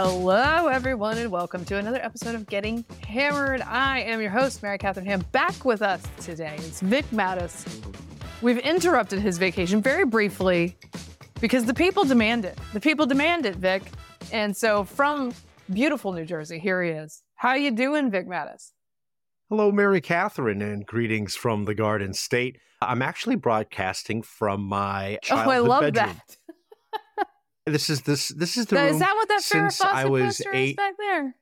Hello, everyone, and welcome to another episode of Getting Hammered. I am your host, Mary Katharine Ham. Back with us today is Vic Matus. We've interrupted his vacation very briefly because the people demand it. The people demand it, Vic. And so from beautiful New Jersey, here he is. How you doing, Vic Matus? Hello, Mary Katharine, and greetings from the Garden State. I'm actually broadcasting from my childhood oh, I love bedroom. that. This is this this is the Now, is that what that since I was is eight. back there?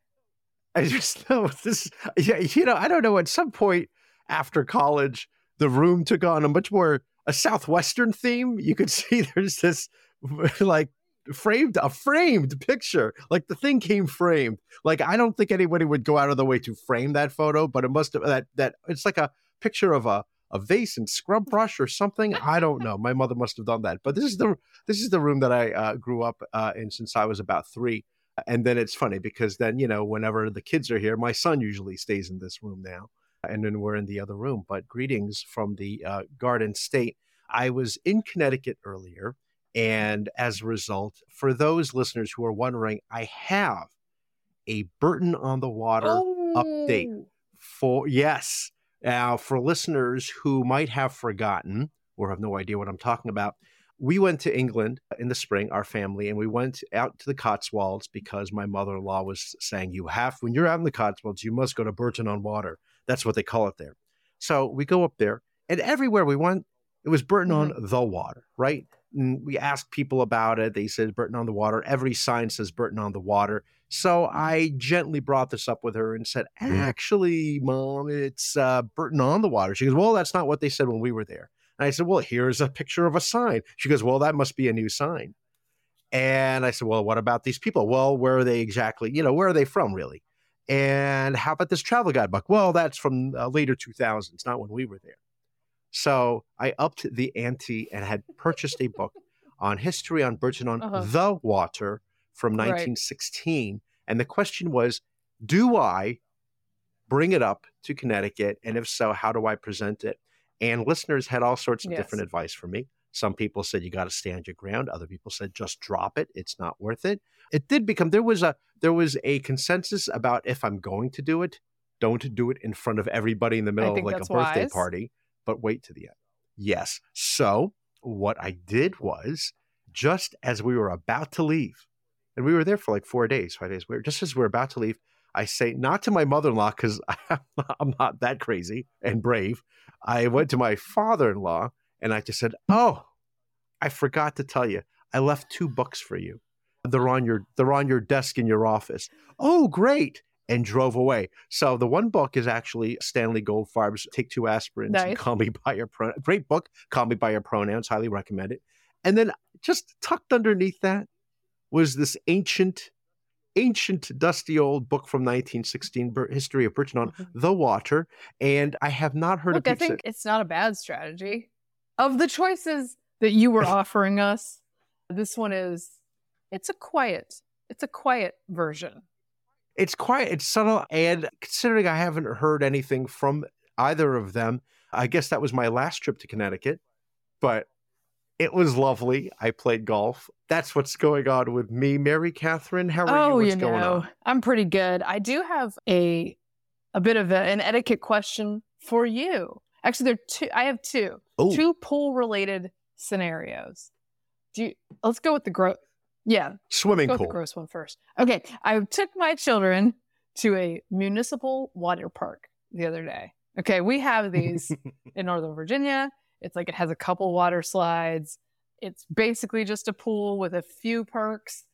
I just know this. Yeah, you know, I don't know. At some point after college, the room took on a much more a southwestern theme. You could see there's this like framed a framed picture. Like the thing came framed. Like I don't think anybody would go out of the way to frame that photo, but it must have that that it's like a picture of a a vase and scrub brush or something. I don't know. My mother must have done that. But this is the this is the room that I uh, grew up uh, in since I was about three. And then it's funny because then you know whenever the kids are here, my son usually stays in this room now, and then we're in the other room. But greetings from the uh, Garden State. I was in Connecticut earlier, and as a result, for those listeners who are wondering, I have a Bourton on the Water update Oh. for yes. Now, for listeners who might have forgotten or have no idea what I'm talking about, we went to England in the spring, our family, and we went out to the Cotswolds because my mother in law was saying, You have, when you're out in the Cotswolds, you must go to Bourton on Water. That's what they call it there. So we go up there, and everywhere we went, it was Bourton on mm-hmm. the Water, right? And we asked people about it. They said Bourton on the Water. Every sign says Bourton on the Water. So I gently brought this up with her and said, Actually, mom, it's uh, Bourton on the Water. She goes, Well, that's not what they said when we were there. And I said, Well, here's a picture of a sign. She goes, Well, that must be a new sign. And I said, Well, what about these people? Well, where are they exactly? You know, where are they from, really? And how about this travel guidebook? Well, that's from uh, later 2000s, not when we were there. So I upped the ante and had purchased a book on history on Bourton on Uh-huh. the water from Right. 1916. And the question was, do I bring it up to Connecticut? And if so, how do I present it? And listeners had all sorts of Yes. different advice for me. Some people said you got to stand your ground. Other people said just drop it. It's not worth it. It did become there was a there was a consensus about if I'm going to do it, don't do it in front of everybody in the middle of like a birthday wise. party, but wait to the end. Yes. So what I did was just as we were about to leave, and we were there for like four days, five days. We were just as we're about to leave. I say not to my mother-in-law because I'm not that crazy and brave. I went to my father-in-law and I just said, "Oh, I forgot to tell you, I left two books for you. They're on your they're on your desk in your office. Oh, great!" And drove away. So the one book is actually Stanley Goldfarb's "Take Two Aspirins Nice. and Call Me by Your Pronouns." Great book. Call Me by Your Pronouns. Highly recommend it. And then just tucked underneath that was this ancient, ancient, dusty old book from 1916, History of Britain on mm-hmm. the water. And I have not heard Look, a I I think it's not a bad strategy. Of the choices that you were offering us, this one is it's a quiet, it's a quiet version. It's quiet, it's subtle, and considering I haven't heard anything from either of them, I guess that was my last trip to Connecticut, but it was lovely. I played golf. That's what's going on with me, Mary Katharine. How are oh, you? What's you going know, on? I'm pretty good. I do have a a bit of a, an etiquette question for you. Actually, there are two. I have two two pool related scenarios. Do you? Let's go with the gross. Yeah, swimming pool. the gross one first. Okay, I took my children to a municipal water park the other day. Okay, we have these in Northern Virginia. It's like it has a couple water slides. It's basically just a pool with a few perks,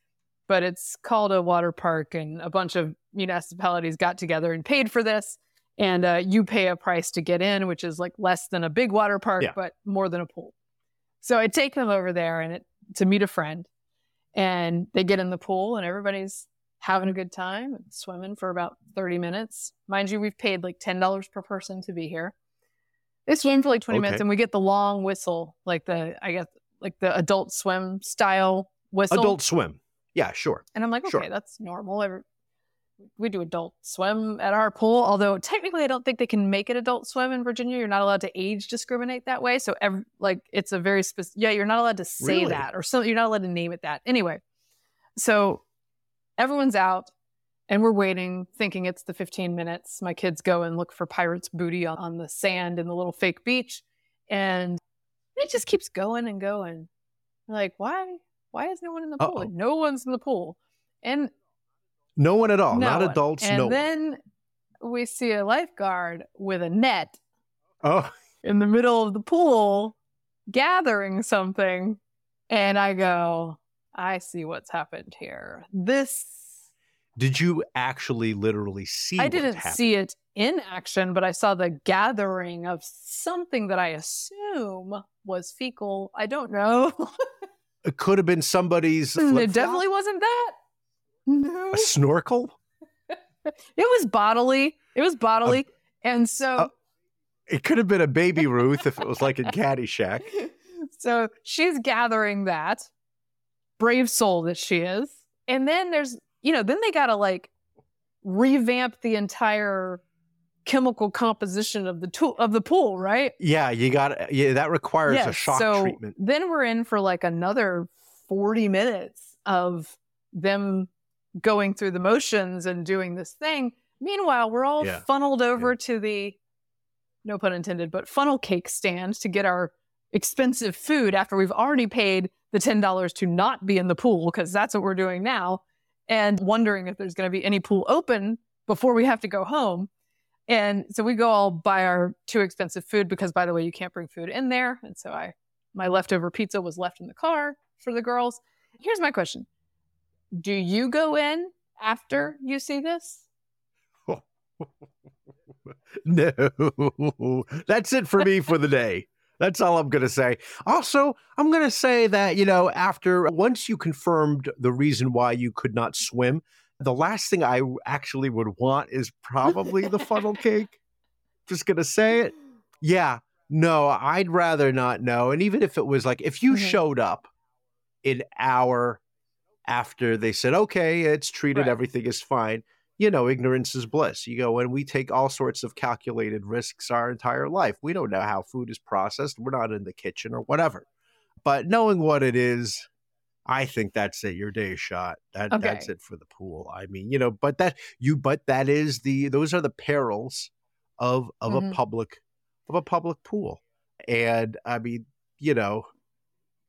but it's called a water park, and a bunch of municipalities got together and paid for this. And uh, you pay a price to get in, which is like less than a big water park, Yeah. but more than a pool. So I take them over there and it, to meet a friend, and they get in the pool, and everybody's having a good time, swimming for about 30 minutes. Mind you, we've paid like $10 per person to be here. They swim for like 20 minutes and we get the long whistle, like the, I guess, like the adult swim style whistle. Adult swim. Yeah, sure. And I'm like, okay, Sure. that's normal. Every, we do adult swim at our pool, although technically I don't think they can make it adult swim in Virginia. You're not allowed to age discriminate that way. So, ev like, it's a very specific, yeah, you're not allowed to say Really? that or so, you're not allowed to name it that. Anyway, so everyone's out and we're waiting, thinking it's the 15 minutes. My kids go and look for pirates' booty on, on the sand in the little fake beach. And it just keeps going and going. like, why? Why is no one in the pool? Uh-oh. No one's in the pool. And No one at all. no Not one. adults. And no. one. then we see a lifeguard with a net Oh, in the middle of the pool gathering something. And I go, I see what's happened here. This, did you actually literally see? I didn't happened? see it in action, but I saw the gathering of something that I assume was fecal. I don't know. It could have been somebody's. it flip-flop? definitely wasn't that. No. a snorkel. It was bodily. It was bodily. and so. uh, It could have been a baby Ruth if it was like in Caddyshack. so she's gathering that brave soul that she is and then there's you know then they gotta like revamp the entire chemical composition of the tool of the pool right Yeah, you got. Yeah, that requires a shock so treatment. then we're in for like another 40 minutes of them going through the motions and doing this thing meanwhile we're all Yeah, funneled over to the no pun intended but funnel cake stand to get our expensive food after we've already paid the $10 to not be in the pool because that's what we're doing now and wondering if there's going to be any pool open before we have to go home. And so we go all buy our too expensive food because by the way you can't bring food in there. And so i my leftover pizza was left in the car for the girls. Here's my question. Do you go in after you see this? No, that's it for me for the day. That's all I'm going to say. Also, I'm going to say that, you know, after once you confirmed the reason why you could not swim, the last thing I actually would want is probably the funnel cake. Just going to say it. Yeah, no, I'd rather not know. And even if it was like, if you Mhm. showed up an hour after they said, okay, it's treated, Right. everything is fine, you know, ignorance is bliss. You go, and we take all sorts of calculated risks our entire life. We don't know how food is processed. We're not in the kitchen or whatever. But knowing what it is, I think that's it. Your day is shot. That that's it for the pool. I mean, you know, but that you but that is the those are the perils of of Mhm. a public of a public pool. And I mean, you know,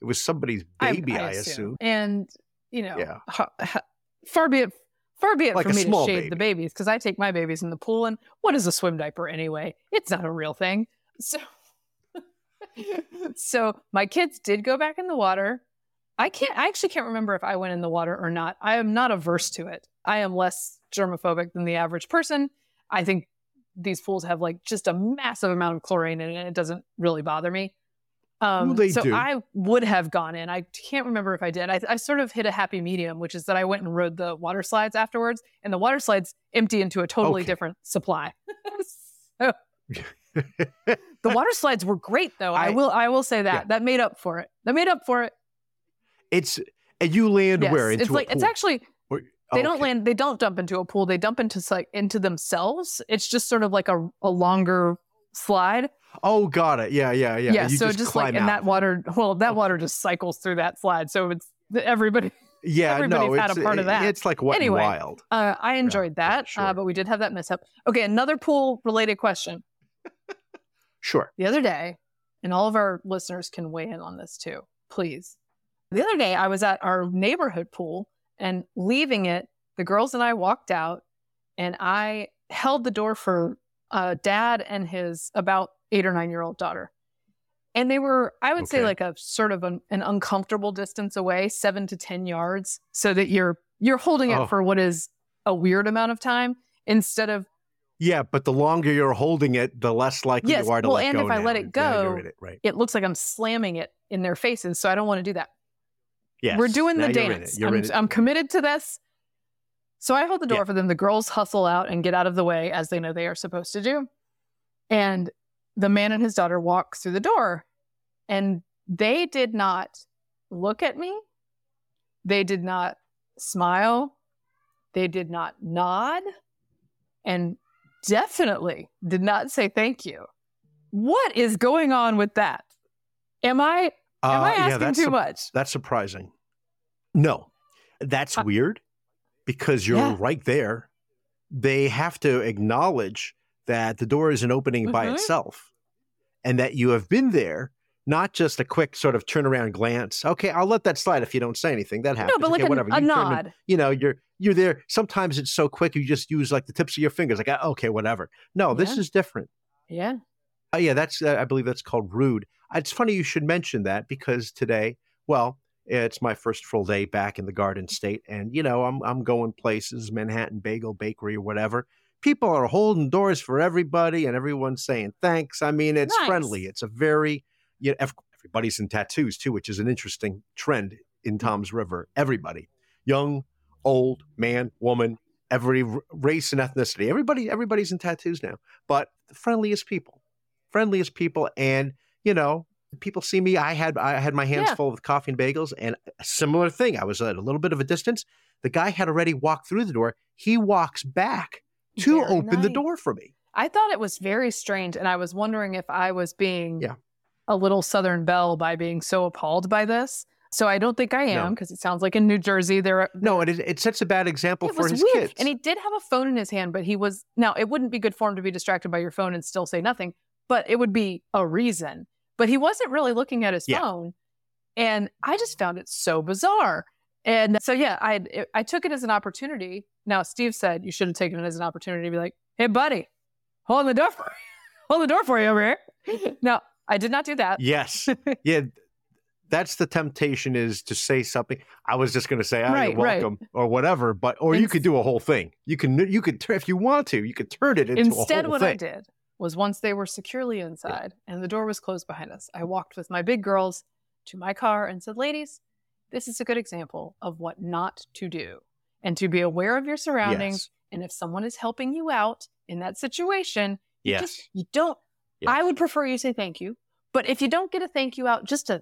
it was somebody's baby, I, assume. and you know Yeah. ha- ha- far be it far be it Like for me to shave shade the babies because i take my babies in the pool and what is a swim diaper anyway? It's not a real thing. So so my kids did go back in the water. I can't i actually can't remember if i went in the water or not. I am not averse to it. I am less germophobic than the average person. I think these pools have like just a massive amount of chlorine in it and it doesn't really bother me um, Well, they so do. I would have gone in. I can't remember if I did. I, I sort of hit a happy medium, which is that I went and rode the water slides afterwards, and the water slides empty into a totally Okay. different supply. so the water slides were great, though. I, I- will. I will say that Yeah. that made up for it. That made up for it. it's and you land Yes. where into it's like it's actually Or- they don't land. They don't dump into a pool. They dump into like into themselves. It's just sort of like a, a longer slide. Oh, got it. Yeah, yeah, yeah. Yeah. You so just, like climb and out. that water. Well, that water just cycles through that slide. So it's everybody. yeah, everybody's no, had a part of that. It's like wet Anyway. wild. Uh, I enjoyed yeah, that, sure. uh, but we did have that mishap. Okay, another pool related question. Sure. The other day, and all of our listeners can weigh in on this too, please. The other day, I was at our neighborhood pool and leaving it, the girls and I walked out, and I held the door for uh, dad and his about eight or nine year old daughter. And they were, I would say, like a sort of an, an uncomfortable distance away, seven to 10 yards, so that you're you're holding it Oh. for what is a weird amount of time instead of Yeah, but the longer you're holding it, the less likely Yes, you are to well, let and go if I let it go, it, right? it looks like I'm slamming it in their faces. So I don't want to do that. Yes. We're doing the you're in it. dance. I'm. I'm committed to this. So I hold the door Yeah. for them. The girls hustle out and get out of the way as they know they are supposed to do. And the man and his daughter walk through the door and they did not look at me. They did not smile. They did not nod and definitely did not say thank you. What is going on with that? Am I am Uh, I asking that's too sup- much? That's surprising. No, that's Uh, weird. because you're Yeah. right there. They have to acknowledge that the door isn't opening by Mhm. itself and that you have been there, not just a quick sort of turnaround glance. Okay, I'll let that slide if you don't say anything. That happens. No, but like okay, a, whatever. a You nod. you know, you're you're there. Sometimes it's so quick you just use like the tips of your fingers. Like, "Ah, okay, whatever. No, this is different. Yeah. Oh, yeah, that's uh, I believe that's called rude. It's funny you should mention that because today, well, it's my first full day back in the Garden State, and you know I'm I'm going places, Manhattan Bagel Bakery or whatever. People are holding doors for everybody, and everyone's saying thanks. I mean, it's Nice. friendly. It's a very you know, everybody's in tattoos too, which is an interesting trend in mm-hmm. Toms River. Everybody, young, old, man, woman, every race and ethnicity. Everybody, everybody's in tattoos now. But the friendliest people, friendliest people, and you know, people see me. I had I had my hands Yeah. full with coffee and bagels, and a similar thing. I was at a little bit of a distance. The guy had already walked through the door. He walks back to open the door for me. I thought it was very strange, and I was wondering if I was being Yeah. a little Southern Belle by being so appalled by this. So I don't think I am because it sounds like in New Jersey there. Are, no, it, it sets a bad example it for was his weird, kids. and he did have a phone in his hand, but he was now. It wouldn't be good form to be distracted by your phone and still say nothing, but it would be a reason. But he wasn't really looking at his Yeah. phone, and I just found it so bizarre. And so yeah, I it, I took it as an opportunity. Now Steve said you should have taken it as an opportunity to be like, "Hey, buddy, hold the door for hold the door for you over here." no, I did not do that. Yes. yeah. That's the temptation is to say something. I was just going to say, "Ah, Right, you're right. welcome," or whatever. But or you Ins- could do a whole thing. You can you could if you want to, you could turn it into Instead, a whole what thing. I did was once they were securely inside and the door was closed behind us, I walked with my big girls to my car and said, Ladies, this is a good example of what not to do and to be aware of your surroundings. Yes. And if someone is helping you out in that situation, you Yes. just you don't Yes. I would prefer you say thank you. But if you don't get a thank you out, just a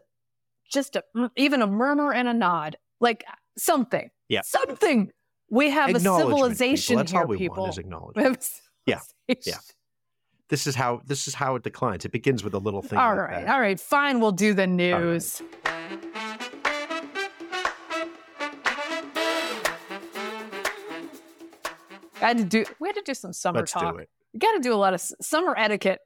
just a mm, even a murmur and a nod, like something. Yeah. Something. We have a Acknowledgement, people. civilization That's here, all we people. want is We acknowledgement. Yeah. Yeah. This is how this is how it declines. It begins with a little thing. All like right, that. all right, fine. We'll do the news. I had to do. We had to do some summer Let's talk. do it. We got to do a lot of summer etiquette.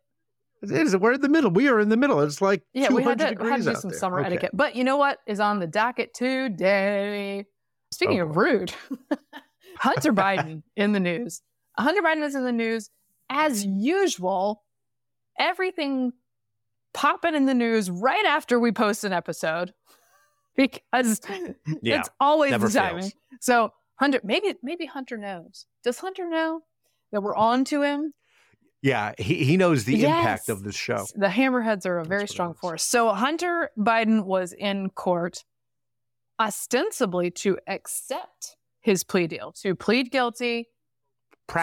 It is. We're in the middle. We are in the middle. It's like Yeah, we 200 had to, we had to do some there. summer Okay. etiquette. But you know what is on the docket today? Speaking Oh, of rude, Hunter Biden in the news. Hunter Biden is in the news as usual. Everything popping in the news right after we post an episode because Yeah, it's always the timing. So Hunter, maybe maybe Hunter knows. Does Hunter know that we're on to him? Yeah, he, he knows the impact of this show. The Hammerheads are a very strong force. So Hunter Biden was in court ostensibly to accept his plea deal, to plead guilty,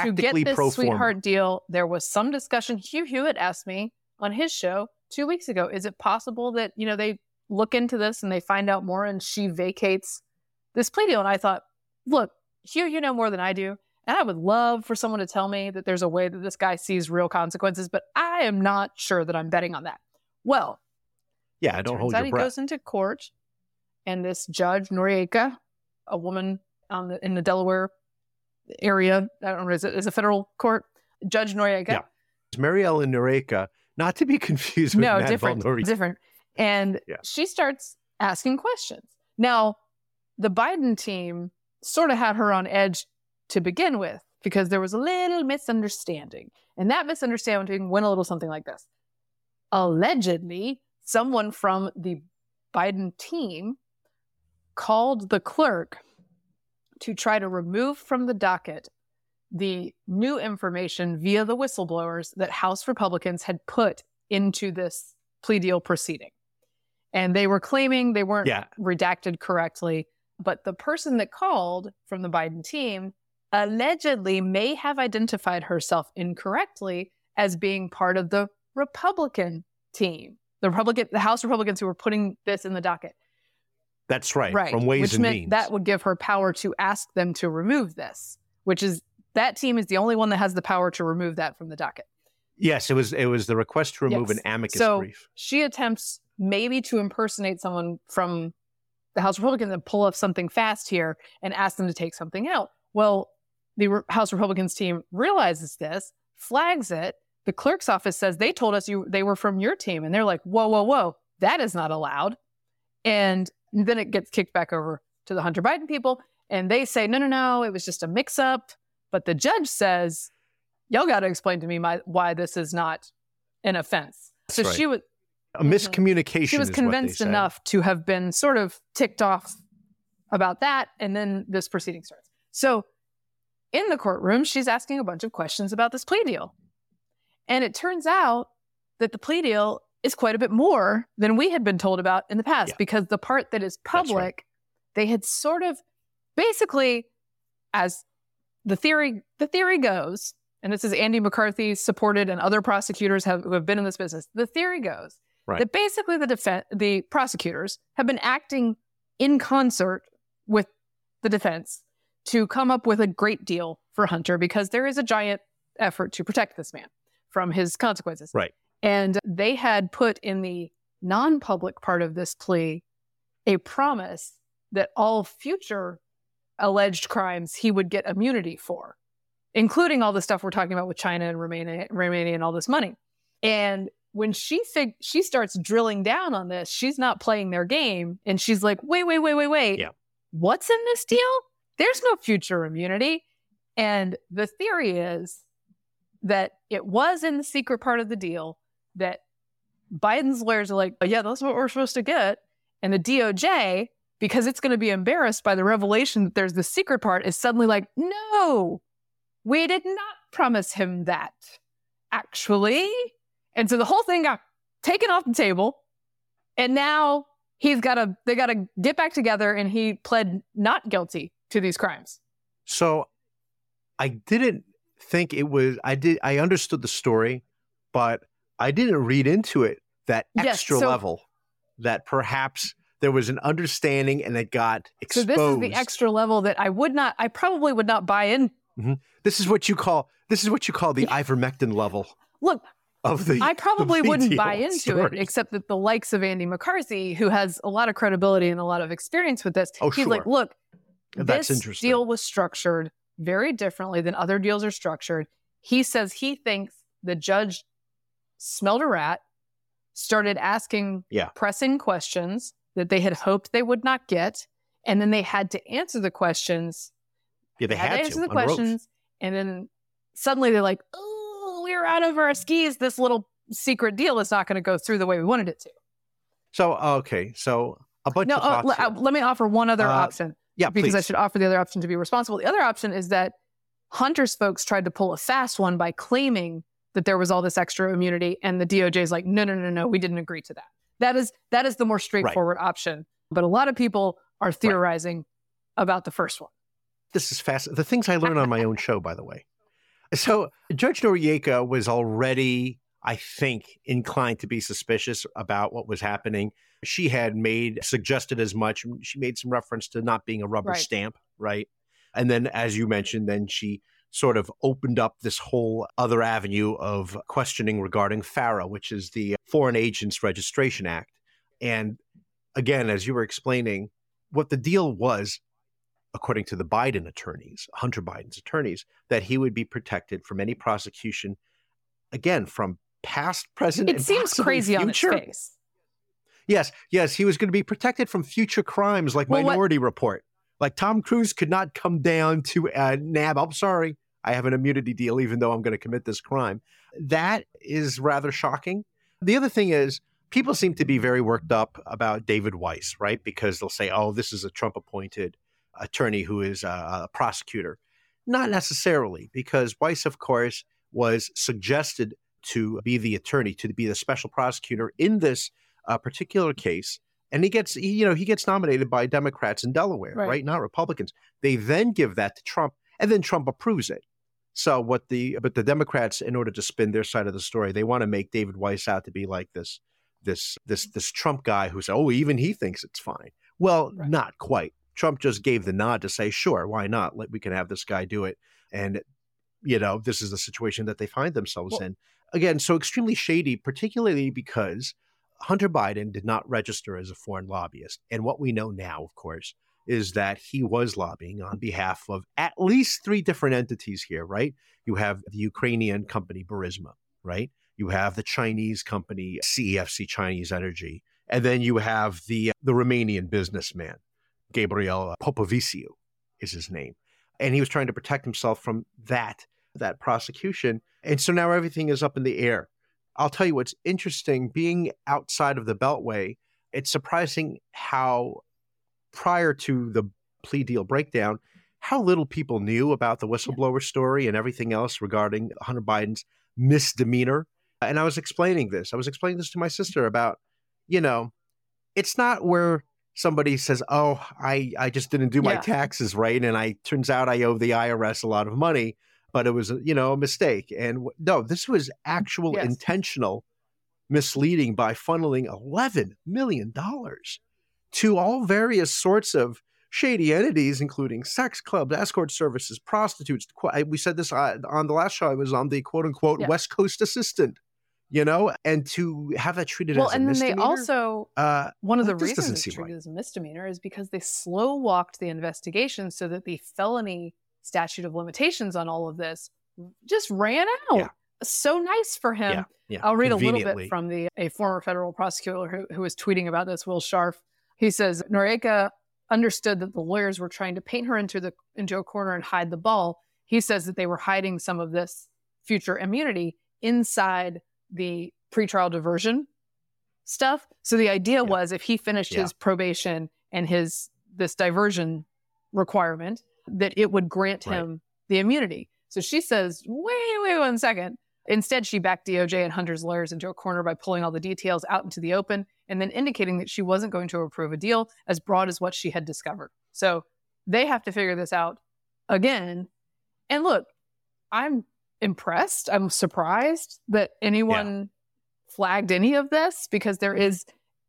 to get this sweetheart deal. There was some discussion. Hugh Hewitt asked me on his show two weeks ago, is it possible that, you know, they look into this and they find out more and she vacates this plea deal? And I thought, look, Hugh, you know more than I do. And I would love for someone to tell me that there's a way that this guy sees real consequences, but I am not sure that I'm betting on that. Well, Yeah, I don't hold your he breath. goes into court, and this judge Noriega, a woman on the in the Delaware area, I don't know, is it is a federal court? Judge Noriega. Yeah. It's Mary Ellen Noreika, not to be confused with no, Matt different, different. And Yeah. she starts asking questions. Now, the Biden team sort of had her on edge to begin with because there was a little misunderstanding. And that misunderstanding went a little something like this. Allegedly, someone from the Biden team called the clerk to try to remove from the docket the new information via the whistleblowers that House Republicans had put into this plea deal proceeding. And they were claiming they weren't Yeah. redacted correctly. But the person that called from the Biden team allegedly may have identified herself incorrectly as being part of the Republican team, the Republican, the House Republicans who were putting this in the docket. That's right, Right. from Ways which and meant Means. that would give her power to ask them to remove this, which is that team is the only one that has the power to remove that from the docket. yes, it was it was the request to remove Yes. an amicus So- brief. She attempts maybe to impersonate someone from the House Republicans and pull up something fast here and ask them to take something out. Well, the House Republicans team realizes this, flags it. The clerk's office says they told us you they were from your team, and they're like, "Whoa, whoa, whoa, that is not allowed." And then it gets kicked back over to the Hunter Biden people, and they say, "No, no, no, it was just a mix-up." But the judge says, "Y'all got to explain to me my, why this is not an offense." So right. she was a miscommunication. She was convinced enough to have been sort of ticked off about that, and then this proceeding starts. So in the courtroom, she's asking a bunch of questions about this plea deal. And it turns out that the plea deal is quite a bit more than we had been told about in the past Yeah. because the part that is public, right. they had sort of basically as the theory the theory goes, and this is Andy McCarthy supported and other prosecutors have, who have been in this business. The theory goes Right. that basically the defense the prosecutors have been acting in concert with the defense to come up with a great deal for Hunter because there is a giant effort to protect this man from his consequences. Right. And they had put in the non public part of this plea a promise that all future alleged crimes he would get immunity for, including all the stuff we're talking about with China and Romania, Romania and all this money. And when she fig- she starts drilling down on this, she's not playing their game, and she's like, "Wait, wait, wait, wait, wait. Yeah. What's in this deal? There's no future immunity." And the theory is that it was in the secret part of the deal that Biden's lawyers are like, oh, "Yeah, that's what we're supposed to get," and the DOJ, because it's going to be embarrassed by the revelation that there's the secret part, is suddenly like, "No, we did not promise him that, actually." And so the whole thing got taken off the table. And now he's got to, they got to get back together and he pled not guilty to these crimes. So I didn't think it was I did I understood the story, but I didn't read into it that Yes, extra so- level that perhaps there was an understanding and it got exposed. So this is the extra level that I would not, I probably would not buy in. Mm-hmm. This is what you call this is what you call the ivermectin level Look, of the I probably the wouldn't buy into story. it, except that the likes of Andy McCarthy, who has a lot of credibility and a lot of experience with this, Oh, he's like, look, That's this deal was structured very differently than other deals are structured. He says he thinks the judge smelled a rat, started asking Yeah. pressing questions that they had hoped they would not get, and then they had to answer the questions yeah, they had had to answer the questions, and then suddenly they're like, "Oh, we're out of our skis. This little secret deal is not going to go through the way we wanted it to." So okay, so a bunch No, of le- here. uh, let me offer one other Uh, option yeah, because I should offer the other option to be responsible. The other option is that Hunter's folks tried to pull a fast one by claiming that there was all this extra immunity, and the DOJ is like, "No, no, no, no, we didn't agree to that." That is that is the more straightforward option. But a lot of people are theorizing about the first one. this is fast. The things I learn on my own show, by the way. So Judge Noriega was already, I think, inclined to be suspicious about what was happening. She had made suggested as much. She made some reference to not being a rubber Right. stamp, right? And then, as you mentioned, then she sort of opened up this whole other avenue of questioning regarding FARA, which is the Foreign Agents Registration Act. And again, as you were explaining, what the deal was according to the Biden attorneys, Hunter Biden's attorneys, that he would be protected from any prosecution, again, from past, present, It and seems crazy on its future. face. Yes, yes, he was going to be protected from future crimes like Well, what- Minority Report. Like Tom Cruise could not come down to uh, nab. I'm sorry, I have an immunity deal, even though I'm going to commit this crime. That is rather shocking. The other thing is, people seem to be very worked up about David Weiss, right? Because they'll say, "Oh, this is a Trump-appointed attorney who is a, a prosecutor." Not necessarily, because Weiss, of course, was suggested to be the attorney, to be the special prosecutor in this uh, particular case, and he gets, he, you know, he gets nominated by Democrats in Delaware, Right. right. Not Republicans. They then give that to Trump, and then Trump approves it. So what the but the Democrats, in order to spin their side of the story, they want to make David Weiss out to be like this, this, this, this Trump guy who's oh, even he thinks it's fine. Well, Right. not quite. Trump just gave the nod to say, sure, why not? Let we can have this guy do it, and you know, this is the situation that they find themselves Well- in. Again, so extremely shady, particularly because Hunter Biden did not register as a foreign lobbyist. And what we know now, of course, is that he was lobbying on behalf of at least three different entities here, right? You have the Ukrainian company Burisma, right? You have the Chinese company CEFC Chinese Energy, and then you have the the Romanian businessman Gabriel uh, Popoviciu is his name, and he was trying to protect himself from that that prosecution, and so now everything is up in the air. I'll tell you what's interesting being outside of the Beltway. It's surprising how prior to the plea deal breakdown, how little people knew about the whistleblower story and everything else regarding Hunter Biden's misdemeanor. And I was explaining this. I was explaining this to my sister about, you know, it's not where somebody says, "Oh, I I just didn't do my yeah. taxes right, and I turns out I owe the IRS a lot of money, but it was you know a mistake." And no, this was actual yes. intentional misleading by funneling eleven million dollars to all various sorts of shady entities, including sex clubs, escort services, prostitutes. We said this uh, on the last show. I was on the quote unquote yeah. West Coast assistant, you know, and to have that treated well, as and then they also uh, one of the reasons it's treated right. as a misdemeanor is because they slow walked the investigation so that the felony statute of limitations on all of this just ran out. Yeah. So nice for him. Yeah, yeah. I'll read a little bit from the a former federal prosecutor who, who was tweeting about this, Will Scharf. He says Noreika understood that the lawyers were trying to paint her into the into a corner and hide the ball. He says that they were hiding some of this future immunity inside the pretrial diversion stuff. So the idea yeah. was if he finished yeah. his probation and his this diversion requirement, that it would grant right. him the immunity. So she says, wait, wait one second. Instead, she backed DOJ and Hunter's lawyers into a corner by pulling all the details out into the open and then indicating that she wasn't going to approve a deal as broad as what she had discovered. So they have to figure this out again. And look, I'm impressed. I'm surprised that anyone yeah. flagged any of this because there mm-hmm. is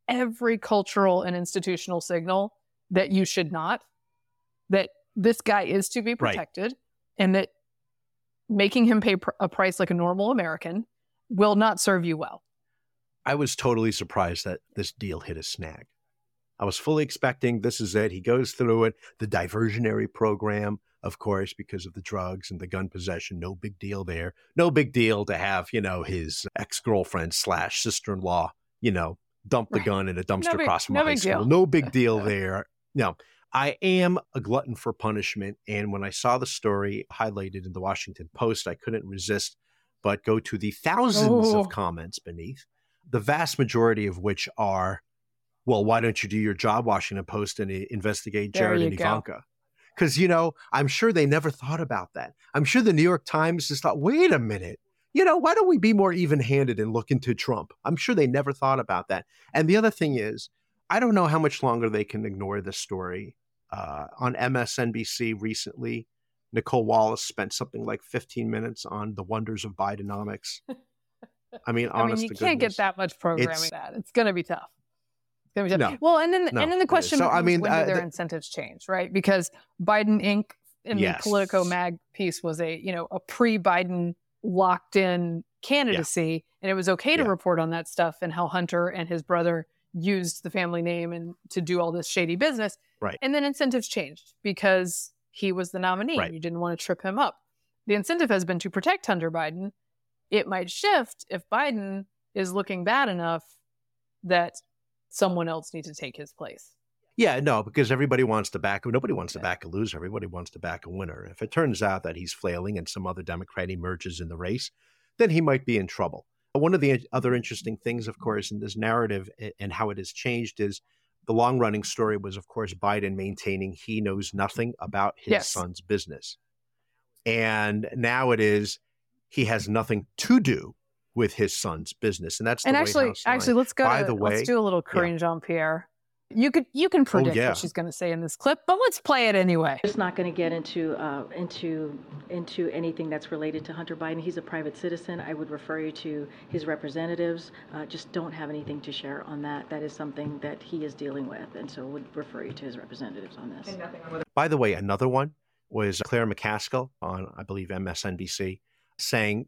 every cultural and institutional signal that you should not, that this guy is to be protected, right. and that making him pay pr- a price like a normal American will not serve you well. I was totally surprised that this deal hit a snag. I was fully expecting this is it. He goes through it, the diversionary program, of course, because of the drugs and the gun possession. No big deal there. No big deal to have, you know, his ex girlfriend slash sister in law, you know, dump the gun in a dumpster no across from no high school. Deal. No big deal there. No, I am a glutton for punishment. And when I saw the story highlighted in the Washington Post, I couldn't resist but go to the thousands oh. of comments beneath, the vast majority of which are, well, why don't you do your job, Washington Post, and investigate Jared and Ivanka? Because, you know, I'm sure they never thought about that. I'm sure the New York Times just thought, wait a minute, you know, why don't we be more even handed and look into Trump? I'm sure they never thought about that. And the other thing is, I don't know how much longer they can ignore this story uh, on MSNBC recently, Nicolle Wallace spent something like 15 minutes on the wonders of Bidenomics. I mean, I mean, you can't goodness, get that much programming. It's, that it's going to be tough. No, well, and then no, and then the question so, I mean, when uh, do their the, incentives change, right? Because Biden Inc. in yes. the Politico Mag piece was a you know a pre-Biden locked in candidacy, yeah. and it was okay to yeah. report on that stuff and how Hunter and his brother used the family name and to do all this shady business. Right. And then incentives changed because he was the nominee. Right. You didn't want to trip him up. The incentive has been to protect Hunter Biden. It might shift if Biden is looking bad enough that someone else needs to take his place. Yeah, no, because everybody wants to back. Nobody wants to back a loser. Everybody wants to back a winner. If it turns out that he's flailing and some other Democrat emerges in the race, then he might be in trouble. One of the other interesting things, of course, in this narrative and how it has changed is the long running story was, of course, Biden maintaining he knows nothing about his yes. son's business. And now it is he has nothing to do with his son's business. And that's and actually, actually, let's go. By to, the way, let's do a little Karine yeah. Jean Pierre you could you can oh, predict oh, yeah. what she's going to say in this clip, but let's play it anyway. Just not going to get into uh, into into anything that's related to Hunter Biden. He's a private citizen. I would refer you to his representatives. Uh, just don't have anything to share on that. That is something that he is dealing with, and so would refer you to his representatives on this. By the way, another one was Claire McCaskill on I believe MSNBC saying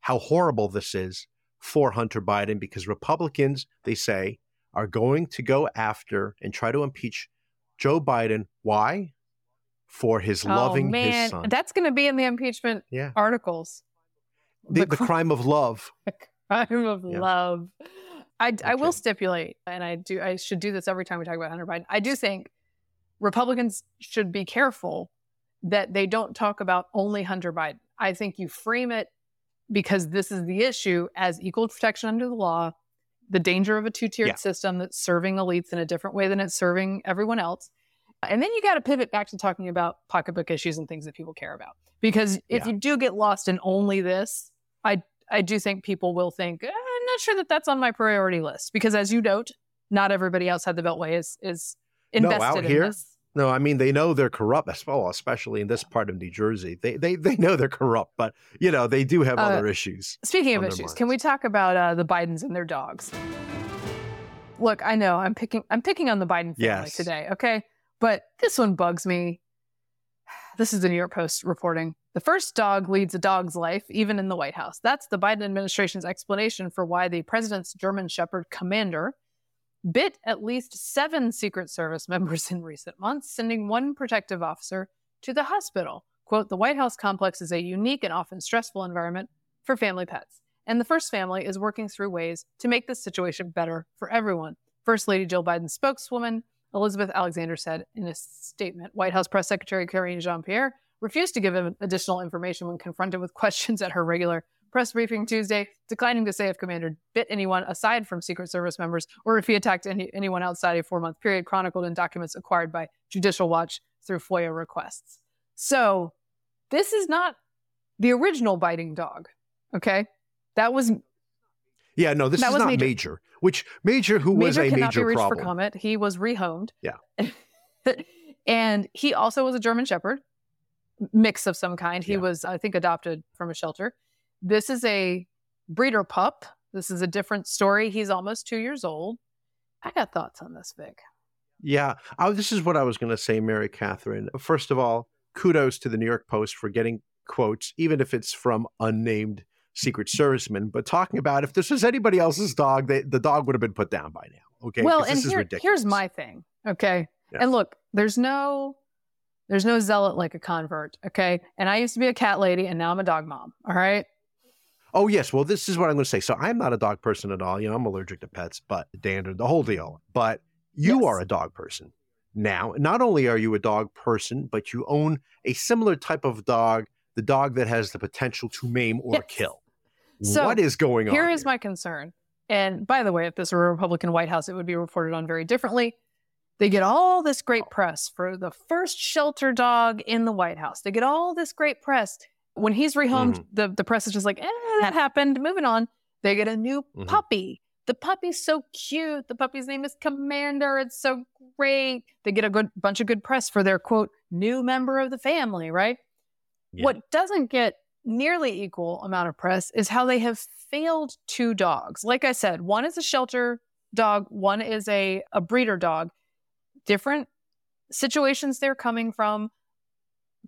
how horrible this is for Hunter Biden because Republicans they say are going to go after and try to impeach Joe Biden. Why? For his oh, loving oh, man. his son. That's going to be in the impeachment yeah. articles. The, the, crime of love. The crime of yeah. love. I, okay. I will stipulate, and I do. I should do this every time we talk about Hunter Biden. I do think Republicans should be careful that they don't talk about only Hunter Biden. I think you frame it because this is the issue as equal protection under the law, the danger of a two tiered yeah. system that's serving elites in a different way than it's serving everyone else. And then you got to pivot back to talking about pocketbook issues and things that people care about. Because if yeah. you do get lost in only this, I I do think people will think eh, I'm not sure that that's on my priority list because as you note, not everybody outside the Beltway is is invested no, out in here, this. No, I mean they know they're corrupt as well, especially in this part of New Jersey. They they they know they're corrupt, but you know they do have uh, other issues. Speaking of issues, can we talk about uh, the Bidens and their dogs? Look, I know I'm picking I'm picking on the Biden family yes. today, okay? But this one bugs me. This is the New York Post reporting. The first dog leads a dog's life, even in the White House. That's the Biden administration's explanation for why the president's German Shepherd commander bit at least seven Secret Service members in recent months, sending one protective officer to the hospital. Quote, the White House complex is a unique and often stressful environment for family pets. And the first family is working through ways to make this situation better for everyone. First Lady Jill Biden's spokeswoman, Elizabeth Alexander, said in a statement White House Press Secretary Karine Jean Pierre refused to give him additional information when confronted with questions at her regular press briefing Tuesday, declining to say if Commander bit anyone aside from Secret Service members or if he attacked any, anyone outside a four month period chronicled in documents acquired by Judicial Watch through FOIA requests. So this is not the original biting dog. Okay. That was. Yeah, no, this is not major. major. Which Major, who major was a cannot major be reached problem. for comment. He was rehomed. Yeah. and he also was a German Shepherd mix of some kind. He Yeah. was, I think, adopted from a shelter. This is a breeder pup. This is a different story. He's almost two years old. I got thoughts on this, Vic. Yeah, I, this is what I was going to say, Mary Katharine. First of all, kudos to the New York Post for getting quotes, even if it's from unnamed Secret Servicemen. But talking about if this was anybody else's dog, they, the dog would have been put down by now. Okay, Well, and this is here- ridiculous. here's my thing. Okay. Yeah. And look, there's no there's no zealot like a convert. Okay. And I used to be a cat lady and now I'm a dog mom. All right. Oh yes, well this is what I'm going to say. So I'm not a dog person at all. You know, I'm allergic to pets, but dander, the whole deal. But you Yes. are a dog person now. Not only are you a dog person, but you own a similar type of dog, the dog that has the potential to maim or Yes. kill. So, what is going on? Here is my concern. And by the way, if this were a Republican White House, it would be reported on very differently. They get all this great oh. press for the first shelter dog in the White House. They get all this great press. When he's rehomed, Mm-hmm. the, the press is just like, eh, that happened. Moving on. They get a new Mhm. puppy. The puppy's so cute. The puppy's name is Commander. It's so great. They get a good bunch of good press for their quote, new member of the family, right? Yeah. What doesn't get nearly equal amount of press is how they have failed two dogs. Like I said, one is a shelter dog, one is a, a breeder dog. Different situations they're coming from.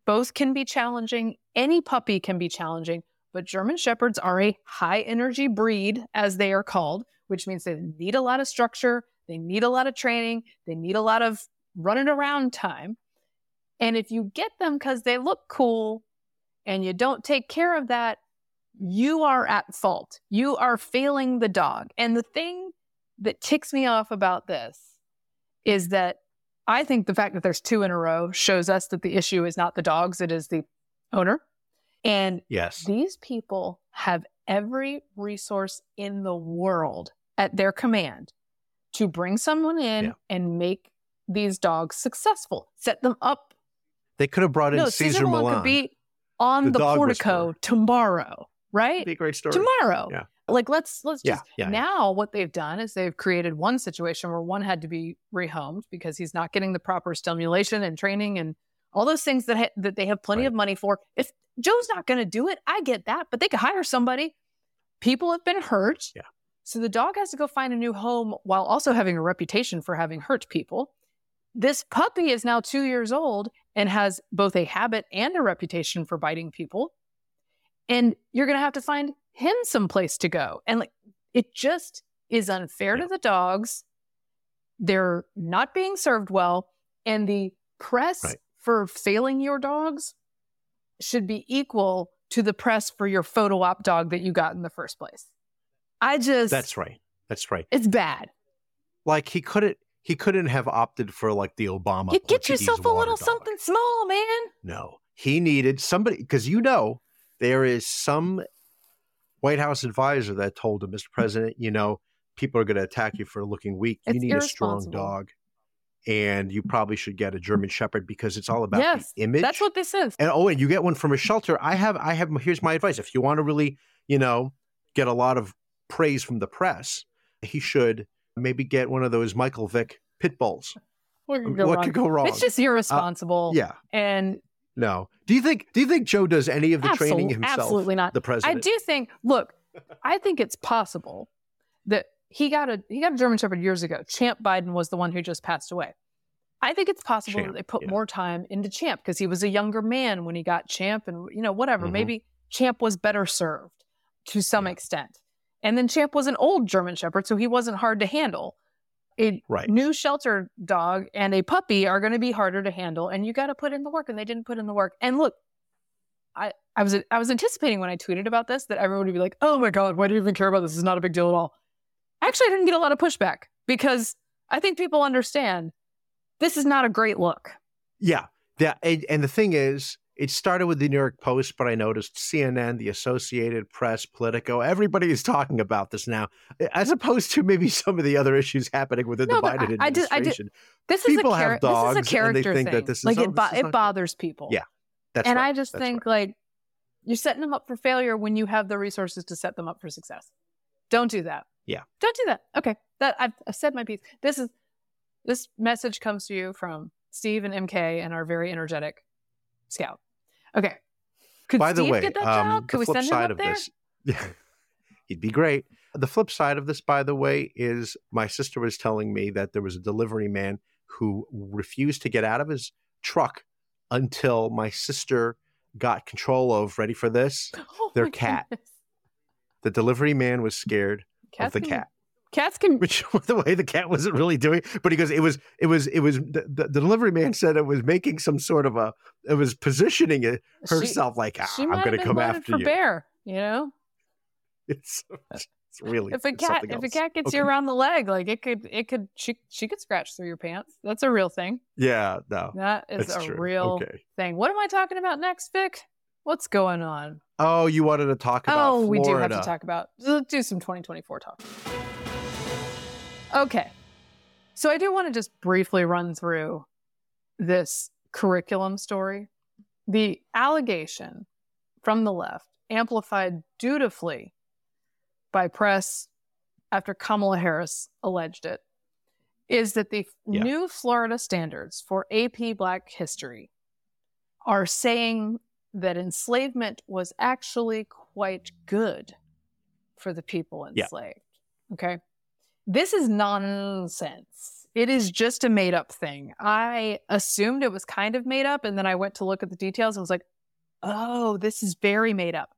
Both can be challenging. Any puppy can be challenging, but German Shepherds are a high energy breed, as they are called, which means they need a lot of structure, they need a lot of training, they need a lot of running around time. And if you get them because they look cool and you don't take care of that, you are at fault. You are failing the dog. And the thing that ticks me off about this is that I think the fact that there's two in a row shows us that the issue is not the dogs, it is the owner. And Yes. these people have every resource in the world at their command to bring someone in Yeah. and make these dogs successful, set them up. They could have brought in no, Cesar Cesar Millan Millan. could be on The the, portico whisperer. tomorrow, right? It'd be a great story. Tomorrow. Yeah. Like let's let's Yeah, just yeah, yeah. now what they've done is they've created one situation where one had to be rehomed because he's not getting the proper stimulation and training and all those things that ha- that they have plenty Right. of money for. If Joe's not going to do it, I get that, but they could hire somebody. People have been hurt. Yeah. So the dog has to go find a new home while also having a reputation for having hurt people. This puppy is now 2 years old and has both a habit and a reputation for biting people. And you're going to have to find him some place to go. And like it just is unfair Yeah. to the dogs. They're not being served well. And the press Right. for failing your dogs should be equal to the press for your photo op dog that you got in the first place. I just, That's right. That's right. it's bad. Like he couldn't he couldn't have opted for like the Obama. Get, get yourself a little dog. something small, man. No, he needed somebody because you know there is some White House advisor that told him, Mr. President, you know, people are going to attack you for looking weak. You need a strong dog, and you probably should get a German Shepherd because it's all about Yes, the image. That's what this is. and oh, and you get one from a shelter. I have, I have. Here's my advice: if you want to really, you know, get a lot of praise from the press, he should maybe get one of those Michael Vick pit bulls. What could go what wrong? could go wrong? It's just uh, irresponsible. yeah. And No. Do you think? Do you think Joe does any of the training himself? absolutely not. The president. I do think. Look, I think it's possible that he got a he got a German Shepherd years ago. Champ Biden was the one who just passed away. I think it's possible Champ, that they put yeah. more time into Champ because he was a younger man when he got Champ, and you know whatever. Mhm. Maybe Champ was better served to some Yeah. extent, and then Champ was an old German Shepherd, so he wasn't hard to handle. A Right. new shelter dog and a puppy are going to be harder to handle, and you got to put in the work, and they didn't put in the work. And look, I, I was I was anticipating when I tweeted about this that everyone would be like, "Oh my god, why do you even care about this? This is not a big deal at all." Actually, I didn't get a lot of pushback because I think people understand this is not a great look. Yeah. Yeah. And, and the thing is, it started with the New York Post, but I noticed CNN, the Associated Press, Politico, everybody is talking about this now, as opposed to maybe some of the other issues happening within No, the Biden I- I did- I did- administration. This is People a have dogs, this and is they a character think that this is- like oh, it, bo- is it good. bothers people. Yeah, That's and right. I just think right. like you're setting them up for failure when you have the resources to set them up for success. Don't do that. Yeah. Don't do that. Okay. That I've, I've said my piece. This is this message comes to you from Steve and MK and our very energetic scout. Okay. Could By the way, get that um, job? Could the we flip send him up of there? this, yeah, he'd be great. The flip side of this, by the way, is my sister was telling me that there was a delivery man who refused to get out of his truck until my sister got control of. Ready for this? Oh their cat. goodness. The delivery man was scared Cats of the cat, Cats can which the way the cat wasn't really doing, but he goes, it was, it was, it was. The, the delivery man said it was making some sort of a, it was positioning it she- herself like, ah, she I'm going to come after for you. bear, you know? It's, it's really if a cat if a cat gets Okay. you around the leg, like it could it could she she could scratch through your pants. That's a real thing. Yeah, no, That is a true. real Okay. thing. What am I talking about next, Vic? What's going on? Oh, you wanted to talk about oh, we do have to talk about let's do some 2024 talk. Okay. So I do want to just briefly run through this curriculum story. The allegation from the left, amplified dutifully by press after Kamala Harris alleged it, is that the Yeah. new Florida standards for AP Black history are saying that enslavement was actually quite good for the people Yeah. enslaved. Okay. This is nonsense. It is just a made up thing. I assumed it was kind of made up, and then I went to look at the details and was like, oh, this is very made up.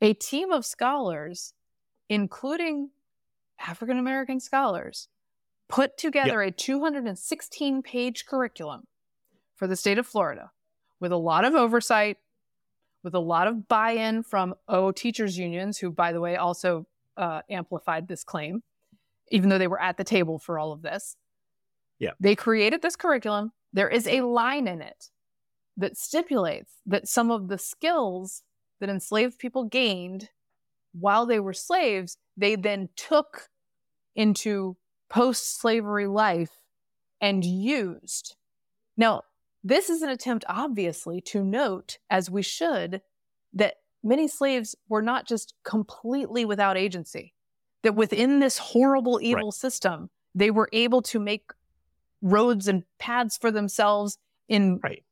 A team of scholars, including African American scholars, put together a 216 page curriculum for the state of Florida with a lot of oversight, with a lot of buy in from O teachers unions, who, by the way, also uh, amplified this claim, even though they were at the table for all of this. Yeah. They created this curriculum. There is a line in it that stipulates that some of the skills that enslaved people gained while they were slaves, they then took into post slavery life and used. Now, this is an attempt, obviously, to note, as we should, that many slaves were not just completely without agency, that within this horrible, evil system, they were able to make roads and paths for themselves in Right.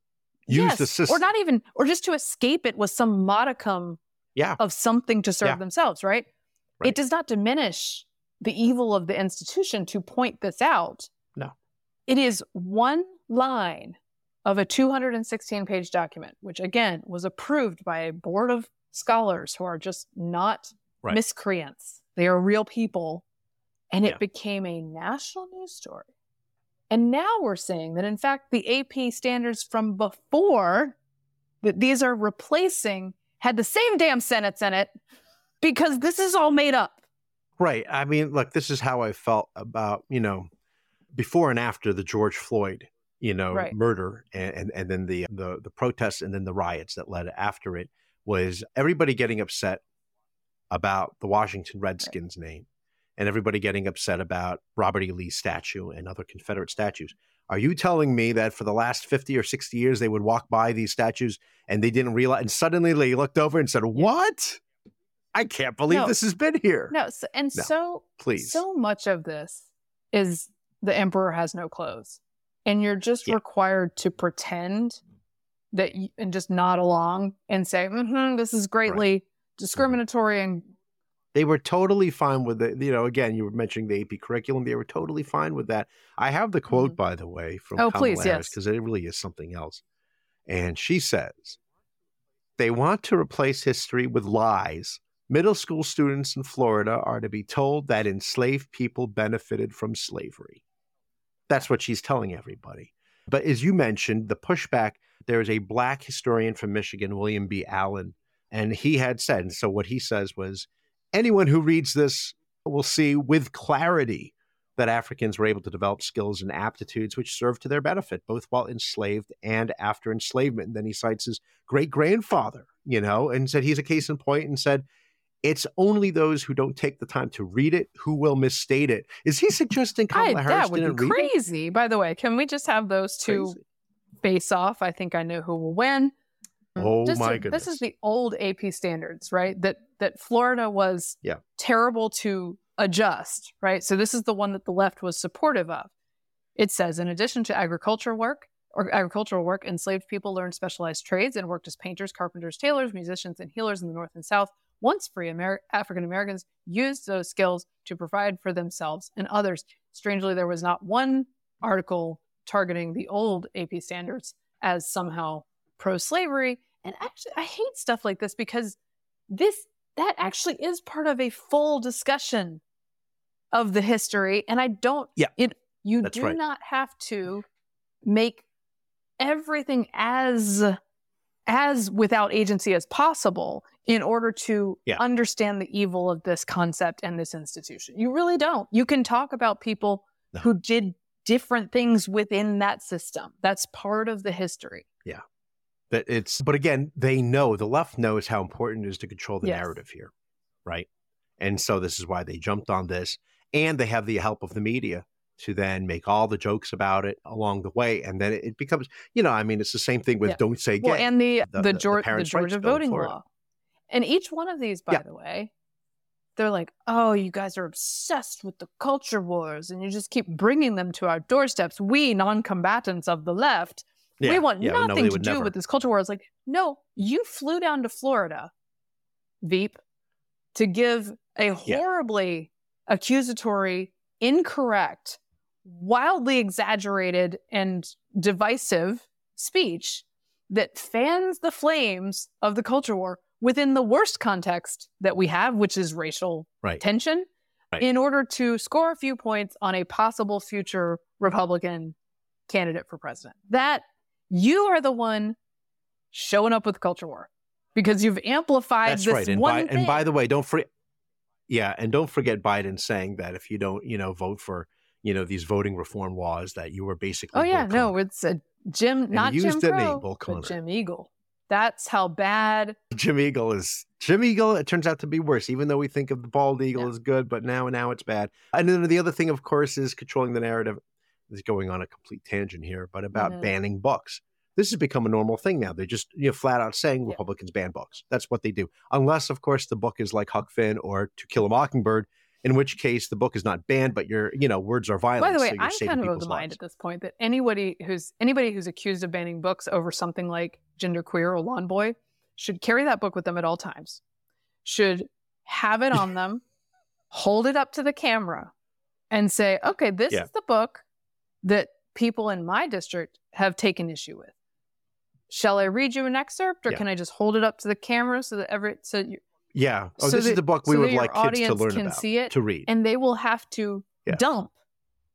Use yes, the system. or not even, or just to escape it with some modicum Yeah. of something to serve Yeah. themselves, right? Right. It does not diminish the evil of the institution to point this out. No. It is one line of a 216 page document, which again was approved by a board of scholars who are just not Right. miscreants. They are real people. And it Yeah. became a national news story And now we're seeing that, in fact, the AP standards from before that these are replacing had the same damn sentence in it because this is all made up. Right. I mean, look, this is how I felt about, you know, before and after the George Floyd, you know, Right. murder and, and, and then the, the the protests and then the riots that led after it was everybody getting upset about the Washington Redskins name and everybody getting upset about Robert E. Lee's statue and other Confederate statues. Are you telling me that for the last 50 or 60 years they would walk by these statues and they didn't realize and suddenly they looked over and said, "What? I can't believe No. this has been here." No, so, and No. so Please. so much of this is the emperor has no clothes, and you're just Yeah. required to pretend that you, and just nod along and say, mm-hmm, "This is greatly discriminatory and they were totally fine with it. You know, again, you were mentioning the AP curriculum. They were totally fine with that. I have the quote, mm-hmm. by the way, from Oh, please, yes. because it really is something else. And she says, they want to replace history with lies. Middle school students in Florida are to be told that enslaved people benefited from slavery. That's what she's telling everybody. But as you mentioned, the pushback, there is a black historian from Michigan, William B. Allen, and he had said, and so what he says was, anyone who reads this will see with clarity that Africans were able to develop skills and aptitudes which served to their benefit, both while enslaved and after enslavement. And then he cites his great grandfather, you know, and said he's a case in point and said, it's only those who don't take the time to read it who will misstate it. Is he suggesting I, Harris that would be crazy." By the way, can we just have those two Crazy. face off? I think I know who will win. Mm-hmm. Oh Just my to- goodness. This is the old AP standards, right? That that Florida was Yeah. terrible to adjust, right? So this is the one that the left was supportive of. It says, in addition to agriculture work or agricultural work, enslaved people learned specialized trades and worked as painters, carpenters, tailors, musicians, and healers in the North and South. Once free Amer- African Americans used those skills to provide for themselves and others. Strangely, there was not one article targeting the old AP standards as somehow pro slavery. And actually, I hate stuff like this because this that actually is part of a full discussion of the history. And I don't, Yeah, it, you do right. not have to make everything as as without agency as possible in order to Yeah. understand the evil of this concept and this institution. You really don't. You can talk about people No. who did different things within that system. That's part of the history. That it's but again they know the left knows how important it is to control the Yes. narrative here right and so this is why they jumped on this and they have the help of the media to then make all the jokes about it along the way and then it, becomes you know i mean it's the same thing with Yeah. don't say gay Well, and the the- the, the Geor- the, parents' Georgia voting law, and each one of these, by Yeah. the way, they're like, "Oh, you guys are obsessed with the culture wars, and you just keep bringing them to our doorsteps." We non-combatants of the left, we want yeah, nothing to do never. with this culture war. It's like, no, you flew down to Florida, Veep, to give a Yeah. horribly accusatory, incorrect, wildly exaggerated, and divisive speech that fans the flames of the culture war within the worst context that we have, which is racial right tension, Right. in order to score a few points on a possible future Republican candidate for president. That you are the one showing up with culture war because you've amplified that's this right and one by, thing. and by the way don't forget yeah and don't forget biden saying that if you don't you know vote for you know these voting reform laws that you were basically oh yeah, no, Connor. it's a Jim, not he Jim used the name Crow, but Jim Eagle. That's how bad. Jim Eagle is Jim Eagle. It turns out to be worse, even though we think of the bald eagle Yeah. as good, but now now it's bad. And then the other thing, of course, is controlling the narrative. This is going on a complete tangent here, but about Mhm. banning books. This has become a normal thing now. They're just you know flat out saying Yeah. Republicans ban books. That's what they do, unless of course the book is like Huck Finn or To Kill a Mockingbird, in which case the book is not banned, but your you know words are violent. By the way, so you're I'm kind of of the mind lives. at this point that anybody who's anybody who's accused of banning books over something like genderqueer or lawn boy should carry that book with them at all times. Should have it on them, hold it up to the camera, and say, "Okay, this Yeah. is the book that people in my district have taken issue with." Shall I read you an excerpt, or Yeah. can I just hold it up to the camera so that every so you, Yeah. Oh, so this that- is the book we so would like kids to learn can about see it to read. and they will have to Yeah. dump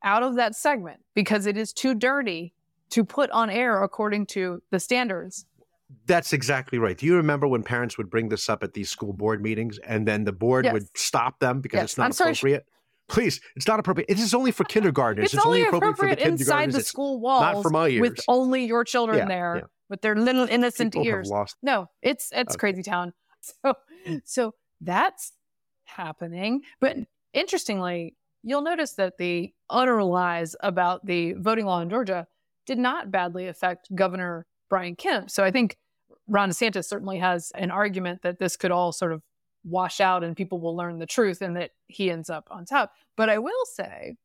out of that segment because it is too dirty to put on air according to the standards. That's exactly right. Do you remember when parents would bring this up at these school board meetings and then the board Yes. would stop them because Yes. it's not I'm appropriate? Please, it's not appropriate. It is only for kindergartners. It's, only appropriate, appropriate for the inside kindergartners. the school walls not for my ears. with only your children Yeah, there yeah. with their little innocent People ears. No, it's it's Okay. crazy town. So so that's happening. But interestingly, you'll notice that the utter lies about the voting law in Georgia did not badly affect Governor Brian Kemp. So I think Ron DeSantis certainly has an argument that this could all sort of wash out and people will learn the truth and that he ends up on top. But I will say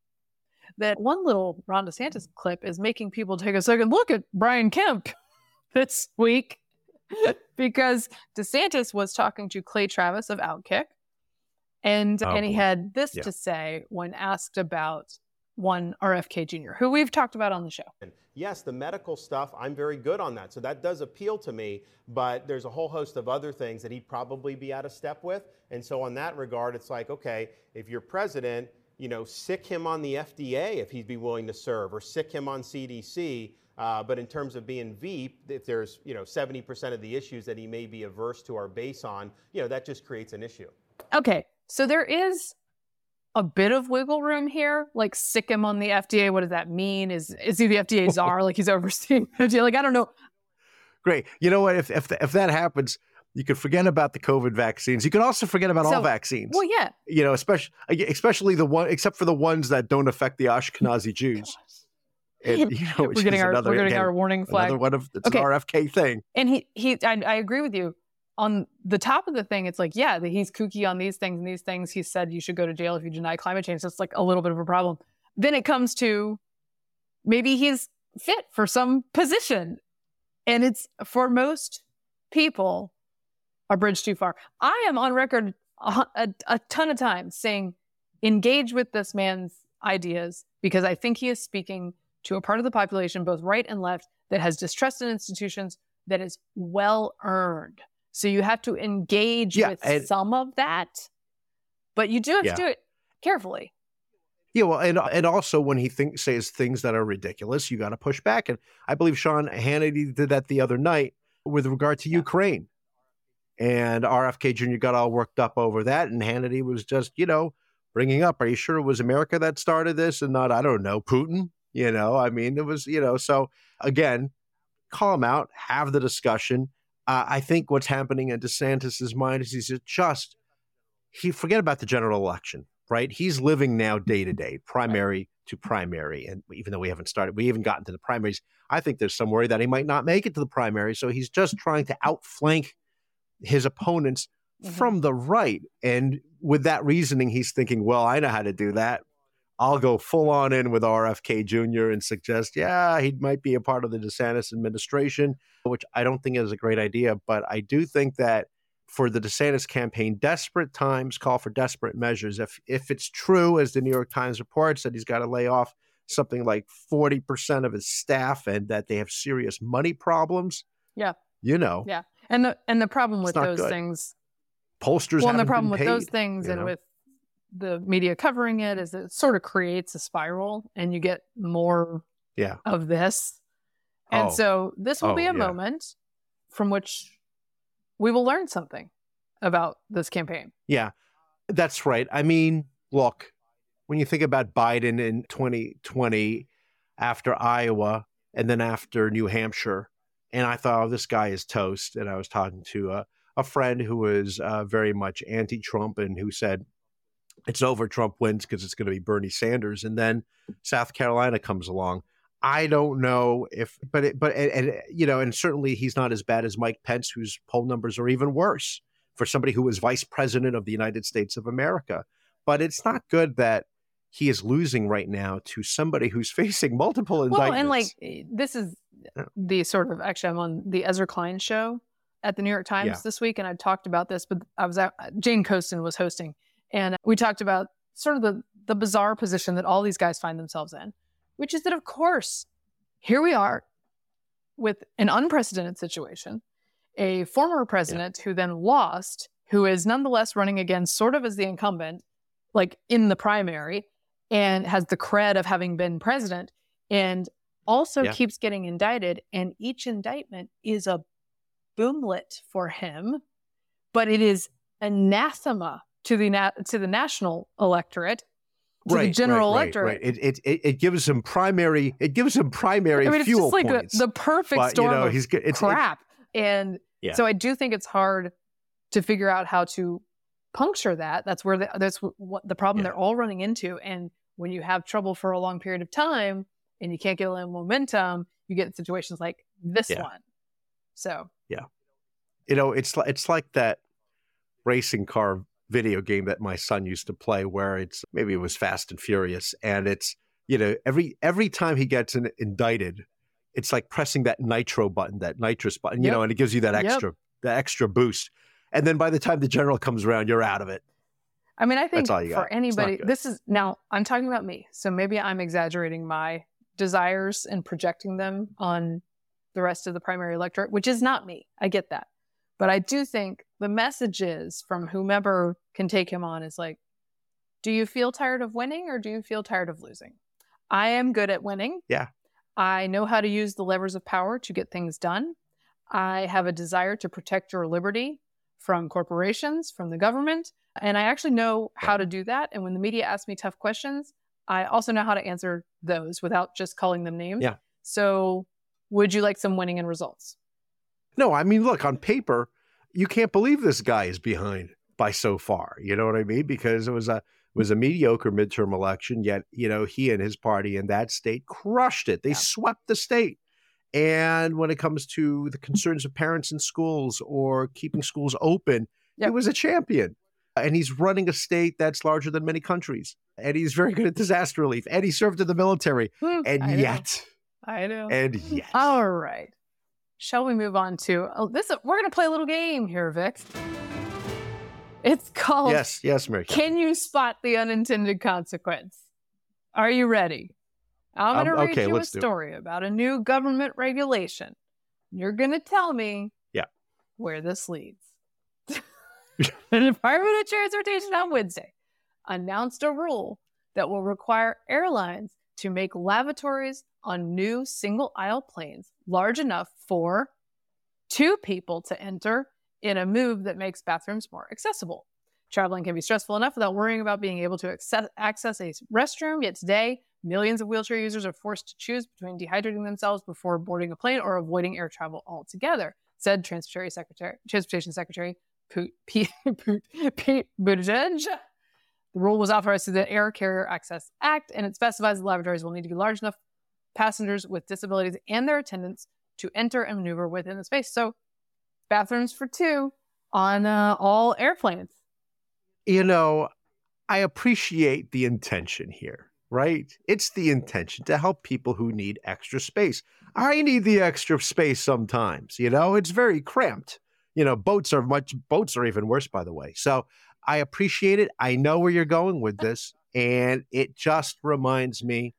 that one little Ron DeSantis clip is making people take a second look at Brian Kemp this week because DeSantis was talking to Clay Travis of Outkick, and Oh, and he boy. had this Yeah. to say when asked about one RFK Jr., who we've talked about on the show. Yes, the medical stuff, I'm very good on that. So that does appeal to me, but there's a whole host of other things that he'd probably be out of step with. And so on that regard, it's like, okay, if you're president, you know, sick him on the FDA if he'd be willing to serve, or sick him on CDC. Uh, but in terms of being veep, if there's, you know, 70% of the issues that he may be averse to our base on, you know, that just creates an issue. Okay, so there is a bit of wiggle room here. Like sick him on the FDA. What does that mean? Is is he the FDA czar? like he's overseeing FDA? Like I don't know. Great. You know what? If if if that happens, you could forget about the COVID vaccines. You can also forget about So- all vaccines. Well, yeah. you know, especially especially the one, except for the ones that don't affect the Ashkenazi oh, Jews. And, you know, We're getting our another, we're getting again, our warning flag. another one of it's Okay. an RFK thing. And he he I, I agree with you. On the top of the thing, it's like, yeah, he's kooky on these things and these things. He said you should go to jail if you deny climate change. That's like a little bit of a problem. Then it comes to maybe he's fit for some position. And it's for most people a bridge too far. I am on record a, a, a ton of times saying engage with this man's ideas because I think he is speaking to a part of the population, both right and left, that has distrust in institutions that is well earned. So you have to engage Yeah, with and- some of that, but you do have Yeah. to do it carefully. Yeah, well, and and also when he think, says things that are ridiculous, you got to push back. And I believe Sean Hannity did that the other night with regard to Ukraine, and RFK Jr. got all worked up over that, and Hannity was just, you know, bringing up, "Are you sure it was America that started this, and not, I don't know, Putin?" You know, I mean, it was, you know, so again, call him out, have the discussion. Uh, I think what's happening in DeSantis's mind is he's just he forget about the general election, right? He's living now day to day, primary to primary, and even though we haven't started, we haven't gotten to the primaries. I think there's some worry that he might not make it to the primary, so he's just trying to outflank his opponents Mhm. from the right, and with that reasoning, he's thinking, well, I know how to do that. I'll go full on in with RFK Jr. and suggest, yeah, he might be a part of the DeSantis administration, which I don't think is a great idea. But I do think that for the DeSantis campaign, desperate times call for desperate measures. If if it's true, as the New York Times reports, that he's got to lay off something like forty percent of his staff and that they have serious money problems, Yeah. you know, Yeah. And the and the problem with those good. things pollsters. well, and the problem with those things and know? with the media covering it is it sort of creates a spiral and you get more Yeah. of this. And Oh. so this will Oh, be a yeah. moment from which we will learn something about this campaign. Yeah, that's right. I mean, look, when you think about Biden in 2020 after Iowa and then after New Hampshire, and I thought, oh, this guy is toast. And I was talking to a, a friend who was uh, very much anti Trump and who said, it's over. Trump wins because it's going to be Bernie Sanders. And then South Carolina comes along. I don't know if, but it, but and, and you know, and certainly he's not as bad as Mike Pence, whose poll numbers are even worse for somebody who was vice president of the United States of America. But it's not good that he is losing right now to somebody who's facing multiple indictments. Well, and like eh, this is the sort of actually, I'm on the Ezra Klein show at the New York Times Yeah. this week, and I talked about this. But I was at Jane Coaston was hosting, and we talked about sort of the the bizarre position that all these guys find themselves in, which is that of course here we are with an unprecedented situation, a former president who then lost, who is nonetheless running again, sort of as the incumbent, like in the primary, and has the cred of having been president and also Yeah. keeps getting indicted. And each indictment is a boomlet for him, but it is anathema to the na- to the national electorate, to the general right, electorate. Right, It, it it it gives him primary. It gives him primary I mean, it's fuel just like the, the perfect but you storm know of he's. It's, it- crap. and Yeah. so I do think it's hard to figure out how to puncture that. That's where the, that's what the problem Yeah. they're all running into. And when you have trouble for a long period of time and you can't get a little momentum, you get situations like this Yeah. one. So yeah, you know, it's like it's like that racing car video game that my son used to play, where it's maybe it was Fast and Furious, and it's you know every every time he gets in, indicted, it's like pressing that nitro button, that nitrous button, you Yep. know, and it gives you that Yep. extra that extra boost. And then by the time the general comes around, you're out of it. I mean, I think for got. Anybody, this is now I'm talking about me. So maybe I'm exaggerating my desires and projecting them on the rest of the primary electorate, which is not me. I get that. But I do think the messages from whomever can take him on is like, do you feel tired of winning or do you feel tired of losing? I am good at winning. Yeah. I know how to use the levers of power to get things done. I have a desire to protect your liberty from corporations, from the government, and I actually know how to do that. And when the media asks me tough questions, I also know how to answer those without just calling them names. Yeah. So, would you like some winning and results? No, I mean, look, on paper, you can't believe this guy is behind by so far. You know what I mean? Because it was a it was a mediocre midterm election, yet you know he and his party in that state crushed it. They Yeah. swept the state. And when it comes to the concerns of parents in schools or keeping schools open, Yep. he was a champion. And he's running a state that's larger than many countries. And he's very good at disaster relief. And he served in the military. Hmm, And I know. yet, I know. and yet. All right. Shall we move on to oh, this? We're going to play a little game here, Vic. It's called yes, yes, Mary. Can You Spot the Unintended Consequence? Are you ready? I'm going to Um, read okay, you a story about a new government regulation. You're going to tell me Yeah. where this leads. the Department of Transportation on Wednesday announced a rule that will require airlines to make lavatories on new single aisle planes large enough for two people to enter in a move that makes bathrooms more accessible. Traveling can be stressful enough without worrying about being able to access, access a restroom. Yet today, millions of wheelchair users are forced to choose between dehydrating themselves before boarding a plane or avoiding air travel altogether, said Transportation Secretary, Transportation Secretary Pete, Pete, Pete Buttigieg. The rule was authorized through the Air Carrier Access Act, and it specifies the lavatories will need to be large enough passengers with disabilities and their attendants to enter and maneuver within the space. So, bathrooms for two on uh, all airplanes. you know, I appreciate the intention here, right? It's the intention to help people who need extra space. I need the extra space sometimes, you know, it's very cramped. You know, boats are much, boats are even worse, by the way. So I appreciate it. I know where you're going with this. And it just reminds me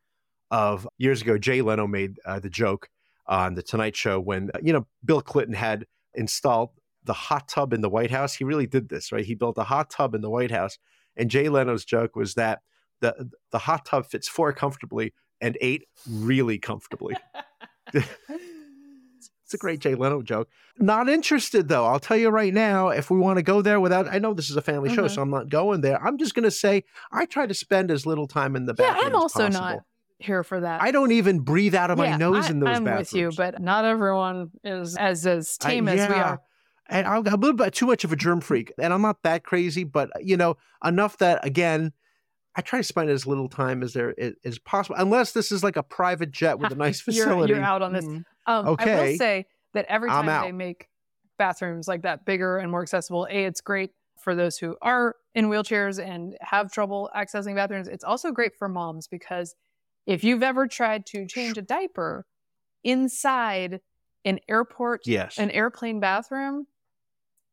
of years ago, Jay Leno made uh, the joke on The Tonight Show when, uh, you know, Bill Clinton had installed the hot tub in the White House. He really did this, right? He built a hot tub in the White House. And Jay Leno's joke was that the the hot tub fits four comfortably and eight really comfortably. It's a great Jay Leno joke. Not interested though. I'll tell you right now, if we want to go there without I know this is a family show, Mhm. so I'm not going there. I'm just gonna say I try to spend as little time in the Yeah, bathroom. I'm as also possible. not here for that. I don't even breathe out of my Yeah, nose I, in those I'm bathrooms. with you, but not everyone is as as I- tame as we are. And I'm a little bit too much of a germ freak, and I'm not that crazy, but you know enough that again, I try to spend as little time as there is, as possible, unless this is like a private jet with a nice You're- facility. you're out on this. Mm. Um, I will say that every time they make bathrooms like that bigger and more accessible, a it's great for those who are in wheelchairs and have trouble accessing bathrooms. It's also great for moms because if you've ever tried to change a diaper inside an airport, Yes, an airplane bathroom,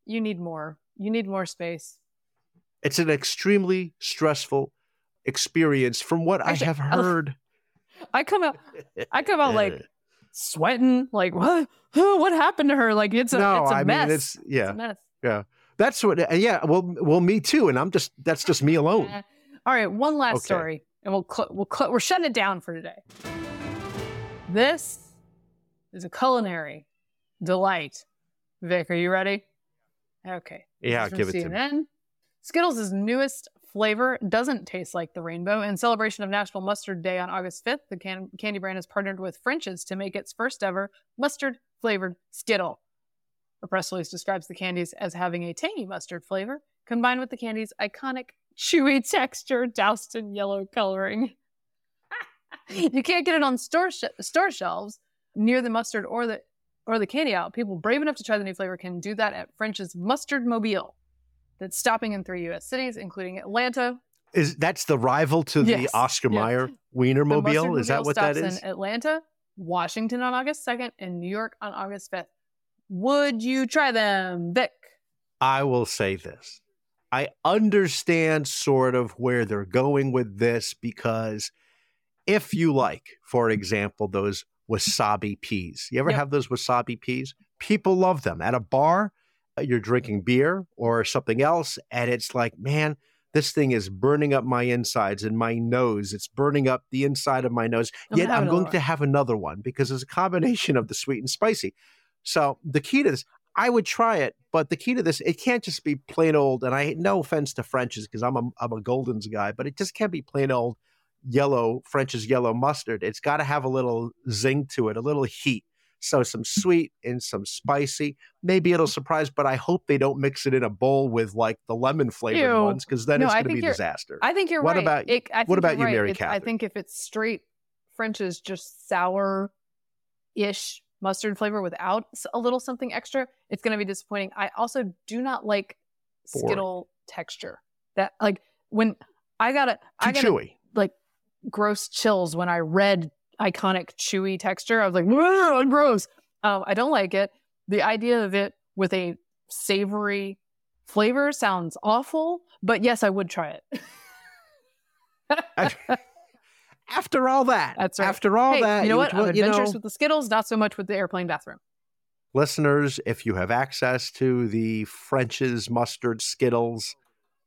you need more. You need more space. it's an extremely stressful experience, from what Actually, I have oh, heard. I come out I come out like sweating, like what what happened to her? Like it's a no, it's a I mess. mean it's It's yeah, a mess. that's what. Yeah, well, well, me too, and I'm just that's just me alone. All right, one last Okay. story, and we'll cl- we'll cl- we're shutting it down for today. This is a culinary delight. Vic, are you ready? Okay. Yeah, give it to me. Skittles' newest flavor doesn't taste like the rainbow. In celebration of National Mustard Day on August 5th, the can- candy brand has partnered with French's to make its first ever mustard flavored Skittle. A press release describes the candies as having a tangy mustard flavor combined with the candy's iconic chewy texture doused in yellow coloring. you can't get it on store sh- store shelves near the mustard or the or the candy out. People brave enough to try the new flavor can do that at French's Mustard Mobile. That's stopping in three U.S. cities, including Atlanta. Is that's the rival to the Yes. Oscar Yeah. Mayer Wiener Mobile? Is that what that stops is? In Atlanta, Washington on August 2nd, and New York on August 5th. Would you try them, Vic? I will say this. I understand sort of where they're going with this because if you like, for example, those wasabi peas, you ever Yep. have those wasabi peas? People love them. At a bar, uh, you're drinking beer or something else, and it's like, man, this thing is burning up my insides and my nose. It's burning up the inside of my nose. I'm Yet I'm going to have another one because it's a combination of the sweet and spicy. So the key to this, I would try it, but the key to this, it can't just be plain old. And I no offense to French's because I'm a I'm a Gulden's guy, but it just can't be plain old yellow French's yellow mustard. It's got to have a little zing to it, a little heat. So some sweet and some spicy. Maybe it'll surprise, but I hope they don't mix it in a bowl with like the lemon flavored Ew. ones because then No, it's going to be a disaster. I think you're What right. about- It- what about you, right. Mary It's- I think if it's straight French's, just sour ish mustard flavor without a little something extra, it's going to be disappointing. I also do not like Boring. Skittle texture. That like when I got a I got chewy. like gross chills when I read iconic chewy texture. I was like, "Whoa, gross. Um, I don't like it. The idea of it with a savory flavor sounds awful, but yes, I would try it. After all that, That's right. After all hey, that, you know what? I'm well, you know- with the Skittles, not so much with the airplane bathroom. listeners, if you have access to the French's mustard Skittles,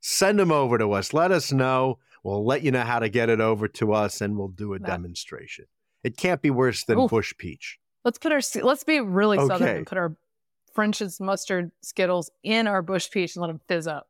send them over to us. Let us know. We'll let you know how to get it over to us, and we'll do a That- demonstration. It can't be worse than Oof. Busch Peach. Let's put our let's be really southern and put our French's mustard Skittles in our Busch peach and let them fizz up.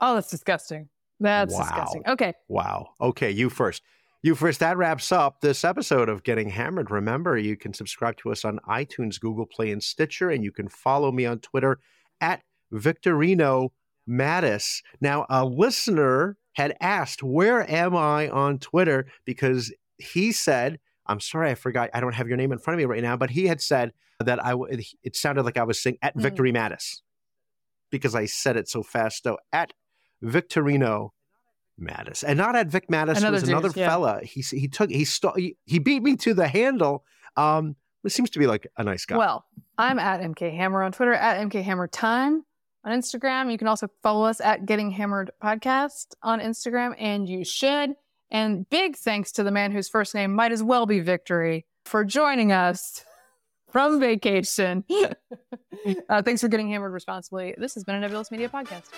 Oh, that's disgusting. That's Wow. disgusting. Okay. Wow. Okay, you first. You first. That wraps up this episode of Getting Hammered. Remember, you can subscribe to us on iTunes, Google Play, and Stitcher, and you can follow me on Twitter at Victorino Matus. Now, a listener had asked, Where am I on Twitter? Because he said, I'm sorry, I forgot. I don't have your name in front of me right now, but he had said that I. w- It sounded like I was saying at Mm. Victory Matus because I said it so fast. So at Victorino Matus, and not at Vic Matus. Another was another yeah. fella. He he took he, st- he he beat me to the handle. Um, it seems to be like a nice guy. Well, I'm at MK Hammer on Twitter, at MK Hammer Time on Instagram. You can also follow us at Getting Hammered Podcast on Instagram, and you should. And big thanks to the man whose first name might as well be Victory for joining us from vacation. uh, thanks for getting hammered responsibly. This has been a Nebulous Media Podcast.